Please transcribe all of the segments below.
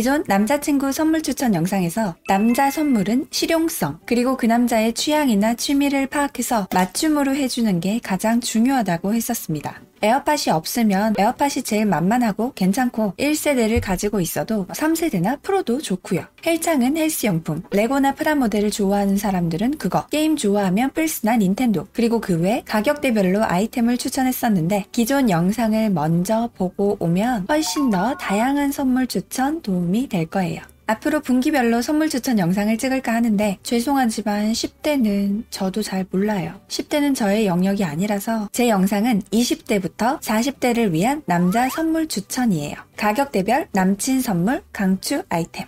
기존 남자친구 선물 추천 영상에서 남자 선물은 실용성, 그리고 그 남자의 취향이나 취미를 파악해서 맞춤으로 해주는 게 가장 중요하다고 했었습니다. 에어팟이 없으면 에어팟이 제일 만만하고 괜찮고 1세대를 가지고 있어도 3세대나 프로도 좋고요. 헬창은 헬스용품, 레고나 프라모델을 좋아하는 사람들은 그거, 게임 좋아하면 플스나 닌텐도, 그리고 그 외 가격대별로 아이템을 추천했었는데 기존 영상을 먼저 보고 오면 훨씬 더 다양한 선물 추천 도움이 될 거예요. 앞으로 분기별로 선물 추천 영상을 찍을까 하는데 죄송하지만 10대는 저도 잘 몰라요. 10대는 저의 영역이 아니라서 제 영상은 20대부터 40대를 위한 남자 선물 추천이에요. 가격대별 남친 선물 강추 아이템.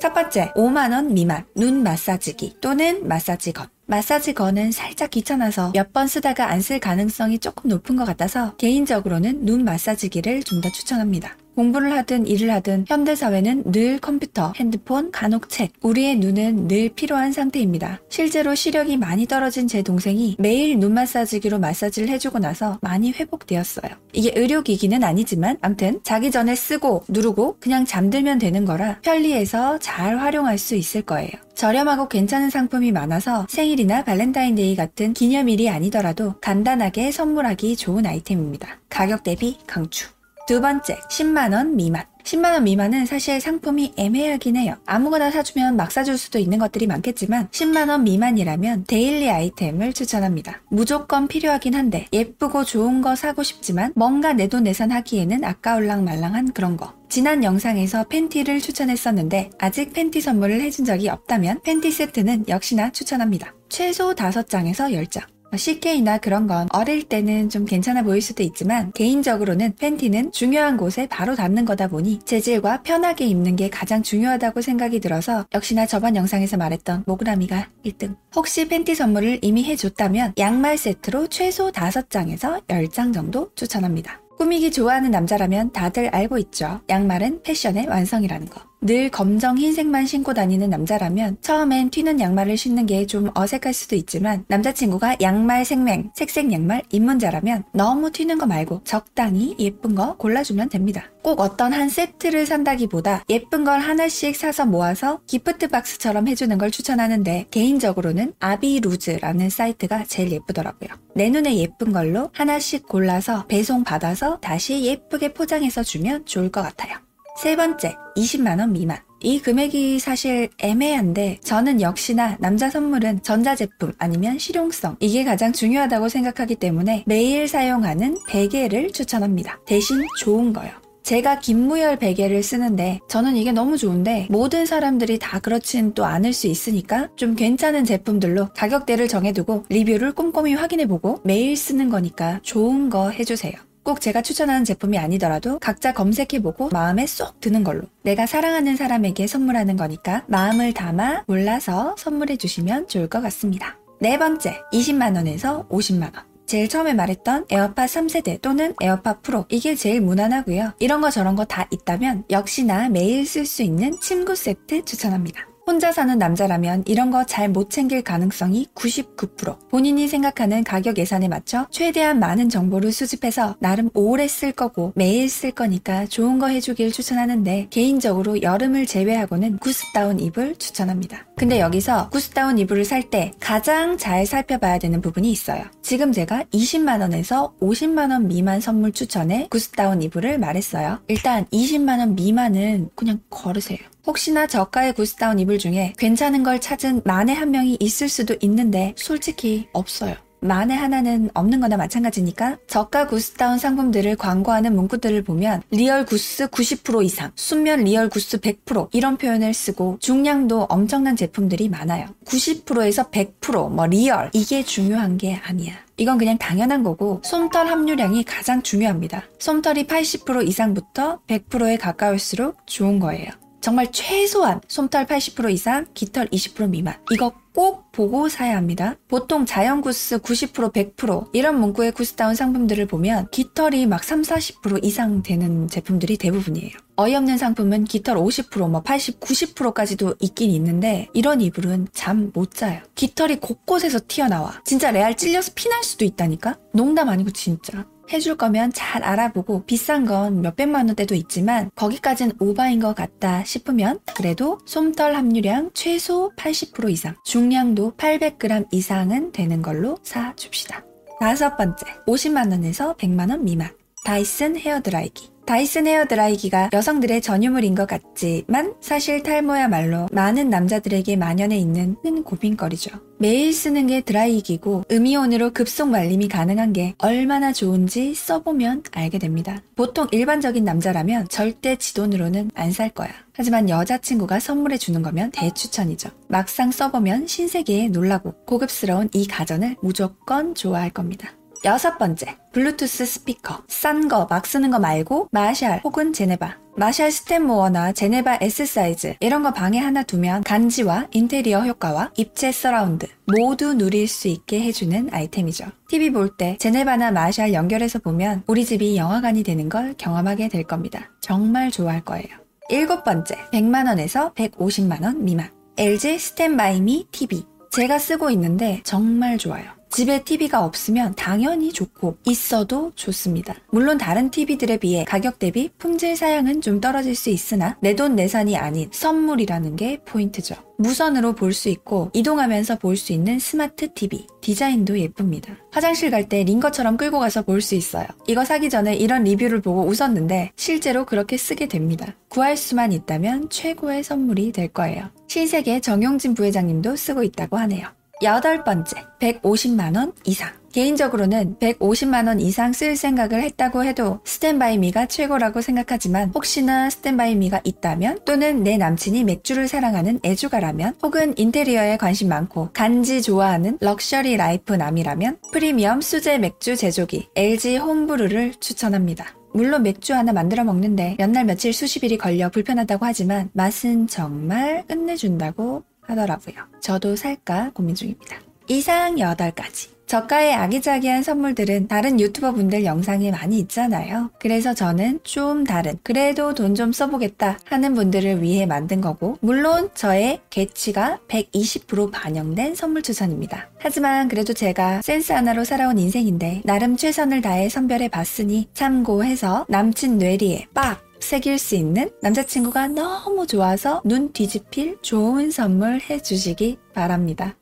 첫 번째, 5만원 미만 눈 마사지기 또는 마사지건. 마사지건은 살짝 귀찮아서 몇 번 쓰다가 안 쓸 가능성이 조금 높은 것 같아서 개인적으로는 눈 마사지기를 좀 더 추천합니다. 공부를 하든 일을 하든 현대사회는 늘 컴퓨터, 핸드폰, 간혹 책. 우리의 눈은 늘 필요한 상태입니다. 실제로 시력이 많이 떨어진 제 동생이 매일 눈 마사지기로 마사지를 해주고 나서 많이 회복되었어요. 이게 의료기기는 아니지만 암튼 자기 전에 쓰고 누르고 그냥 잠들면 되는 거라 편리해서 잘 활용할 수 있을 거예요. 저렴하고 괜찮은 상품이 많아서 생일이나 발렌타인데이 같은 기념일이 아니더라도 간단하게 선물하기 좋은 아이템입니다. 가격 대비 강추. 두 번째, 10만원 미만. 10만원 미만은 사실 상품이 애매하긴 해요. 아무거나 사주면 막 사줄 수도 있는 것들이 많겠지만 10만원 미만이라면 daily 아이템을 추천합니다. 무조건 필요하긴 한데 예쁘고 좋은 거 사고 싶지만 뭔가 내 돈 내산하기에는 아까울랑 말랑한 그런 거. 지난 영상에서 팬티를 추천했었는데 아직 팬티 선물을 해준 적이 없다면 팬티 세트는 역시나 추천합니다. 최소 5장에서 10장. CK나 그런 건 어릴 때는 좀 괜찮아 보일 수도 있지만 개인적으로는 팬티는 중요한 곳에 바로 닿는 거다 보니 재질과 편하게 입는 게 가장 중요하다고 생각이 들어서 역시나 저번 영상에서 말했던 모그라미가 1등. 혹시 팬티 선물을 이미 해줬다면 양말 세트로 최소 5장에서 10장 정도 추천합니다. 꾸미기 좋아하는 남자라면 다들 알고 있죠. 양말은 패션의 완성이라는 거. 늘 검정 흰색만 신고 다니는 남자라면 처음엔 튀는 양말을 신는 게 좀 어색할 수도 있지만 남자친구가 양말 생맹, 색색 양말 입문자라면 너무 튀는 거 말고 적당히 예쁜 거 골라주면 됩니다. 꼭 어떤 한 세트를 산다기보다 예쁜 걸 하나씩 사서 모아서 기프트 박스처럼 해주는 걸 추천하는데 개인적으로는 아비루즈라는 사이트가 제일 예쁘더라고요. 내 눈에 예쁜 걸로 하나씩 골라서 배송 받아서 다시 예쁘게 포장해서 주면 좋을 것 같아요. 세 번째, 20만원 미만. 이 금액이 사실 애매한데 저는 역시나 남자 선물은 전자제품 아니면 실용성 이게 가장 중요하다고 생각하기 때문에 매일 사용하는 베개를 추천합니다. 대신 좋은 거요. 제가 김무열 베개를 쓰는데 저는 이게 너무 좋은데 모든 사람들이 다 그렇진 또 않을 수 있으니까 좀 괜찮은 제품들로 가격대를 정해두고 리뷰를 꼼꼼히 확인해보고 매일 쓰는 거니까 좋은 거 해주세요. 꼭 제가 추천하는 제품이 아니더라도 각자 검색해보고 마음에 쏙 드는 걸로 내가 사랑하는 사람에게 선물하는 거니까 마음을 담아 골라서 선물해주시면 좋을 것 같습니다. 네 번째, 20만원에서 50만원. 제일 처음에 말했던 에어팟 3세대 또는 에어팟 프로 이게 제일 무난하고요. 이런 거 저런 거 다 있다면 역시나 매일 쓸 수 있는 침구 세트 추천합니다. 혼자 사는 남자라면 이런 거 잘 못 챙길 가능성이 99%. 본인이 생각하는 가격 예산에 맞춰 최대한 많은 정보를 수집해서 나름 오래 쓸 거고 매일 쓸 거니까 좋은 거 해주길 추천하는데 개인적으로 여름을 제외하고는 구스다운 이불 추천합니다. 근데 여기서 구스다운 이불을 살 때 가장 잘 살펴봐야 되는 부분이 있어요. 지금 제가 20만원에서 50만원 미만 선물 추천에 구스다운 이불을 말했어요. 일단 20만원 미만은 그냥 걸으세요. 혹시나 저가의 구스다운 이불 중에 괜찮은 걸 찾은 만에 한 명이 있을 수도 있는데 솔직히 없어요. 만에 하나는 없는 거나 마찬가지니까 저가 구스다운 상품들을 광고하는 문구들을 보면 real goose 90% 이상, 순면 real goose 100% 이런 표현을 쓰고 중량도 엄청난 제품들이 많아요. 90%에서 100%뭐 real 이게 중요한 게 아니야. 이건 그냥 당연한 거고 솜털 함유량이 가장 중요합니다. 솜털이 80% 이상부터 100%에 가까울수록 좋은 거예요. 정말 최소한 솜털 80% 이상, 깃털 20% 미만. 이거 꼭 보고 사야 합니다. 보통 자연 구스 90% 100% 이런 문구의 구스다운 상품들을 보면 깃털이 막 3, 40% 이상 되는 제품들이 대부분이에요. 어이없는 상품은 깃털 50%, 뭐 80, 90%까지도 있긴 있는데 이런 이불은 잠 못 자요. 깃털이 곳곳에서 튀어나와. 진짜 레알 찔려서 피날 수도 있다니까? 농담 아니고 진짜. 해줄 거면 잘 알아보고 비싼 건 몇백만 원대도 있지만 거기까진 오바인 것 같다 싶으면 그래도 솜털 함유량 최소 80% 이상, 중량도 800g 이상은 되는 걸로 사줍시다. 다섯 번째, 50만원에서 100만원 미만. 다이슨 헤어드라이기. 다이슨 헤어 드라이기가 여성들의 전유물인 것 같지만 사실 탈모야말로 많은 남자들에게 만연해 있는 큰 고민거리죠. 매일 쓰는 게 드라이기고 음이온으로 급속 말림이 가능한 게 얼마나 좋은지 써보면 알게 됩니다. 보통 일반적인 남자라면 절대 지돈으로는 안 살 거야. 하지만 여자친구가 선물해 주는 거면 대추천이죠. 막상 써보면 신세계에 놀라고 고급스러운 이 가전을 무조건 좋아할 겁니다. 여섯 번째, 블루투스 스피커. 싼 거 막 쓰는 거 말고 마샬 혹은 제네바. 마샬 스탠모어나 제네바 S 사이즈 이런 거 방에 하나 두면 간지와 인테리어 효과와 입체 서라운드 모두 누릴 수 있게 해주는 아이템이죠. TV 볼 때 제네바나 마샬 연결해서 보면 우리 집이 영화관이 되는 걸 경험하게 될 겁니다. 정말 좋아할 거예요. 일곱 번째, 100만원에서 150만원 미만. LG 스탠바이미 TV. 제가 쓰고 있는데 정말 좋아요. 집에 TV가 없으면 당연히 좋고 있어도 좋습니다. 물론 다른 TV들에 비해 가격 대비 품질 사양은 좀 떨어질 수 있으나 내 돈 내산이 아닌 선물이라는 게 포인트죠. 무선으로 볼 수 있고 이동하면서 볼 수 있는 스마트 TV. 디자인도 예쁩니다. 화장실 갈 때 링거처럼 끌고 가서 볼 수 있어요. 이거 사기 전에 이런 리뷰를 보고 웃었는데 실제로 그렇게 쓰게 됩니다. 구할 수만 있다면 최고의 선물이 될 거예요. 신세계 정용진 부회장님도 쓰고 있다고 하네요. 여덟 번째, 150만원 이상. 개인적으로는 150만원 이상 쓸 생각을 했다고 해도 스탠바이미가 최고라고 생각하지만 혹시나 스탠바이미가 있다면 또는 내 남친이 맥주를 사랑하는 애주가라면 혹은 인테리어에 관심 많고 간지 좋아하는 럭셔리 라이프 남이라면 프리미엄 수제 맥주 제조기 LG 홈브루를 추천합니다. 물론 맥주 하나 만들어 먹는데 몇 날 며칠 수십 일이 걸려 불편하다고 하지만 맛은 정말 끝내준다고 하더라고요. 저도 살까 고민 중입니다. 이상 8가지. 저가의 아기자기한 선물들은 다른 유튜버 분들 영상에 많이 있잖아요. 그래서 저는 좀 다른, 그래도 돈 좀 써보겠다 하는 분들을 위해 만든 거고, 물론 저의 개취가 120% 반영된 선물 추천입니다. 하지만 그래도 제가 센스 하나로 살아온 인생인데, 나름 최선을 다해 선별해 봤으니 참고해서 남친 뇌리에 빡! 새길 수 있는 남자친구가 너무 좋아서 눈 뒤집힐 좋은 선물 해주시기 바랍니다.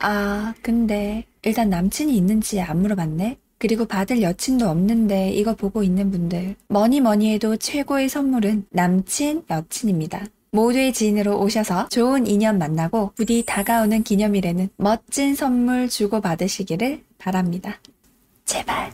아, 근데 일단 남친이 있는지 안 물어봤네? 그리고 받을 여친도 없는데 이거 보고 있는 분들. 뭐니 뭐니 해도 최고의 선물은 남친, 여친입니다. 모두의 지인으로 오셔서 좋은 인연 만나고 부디 다가오는 기념일에는 멋진 선물 주고 받으시기를 바랍니다. 제발.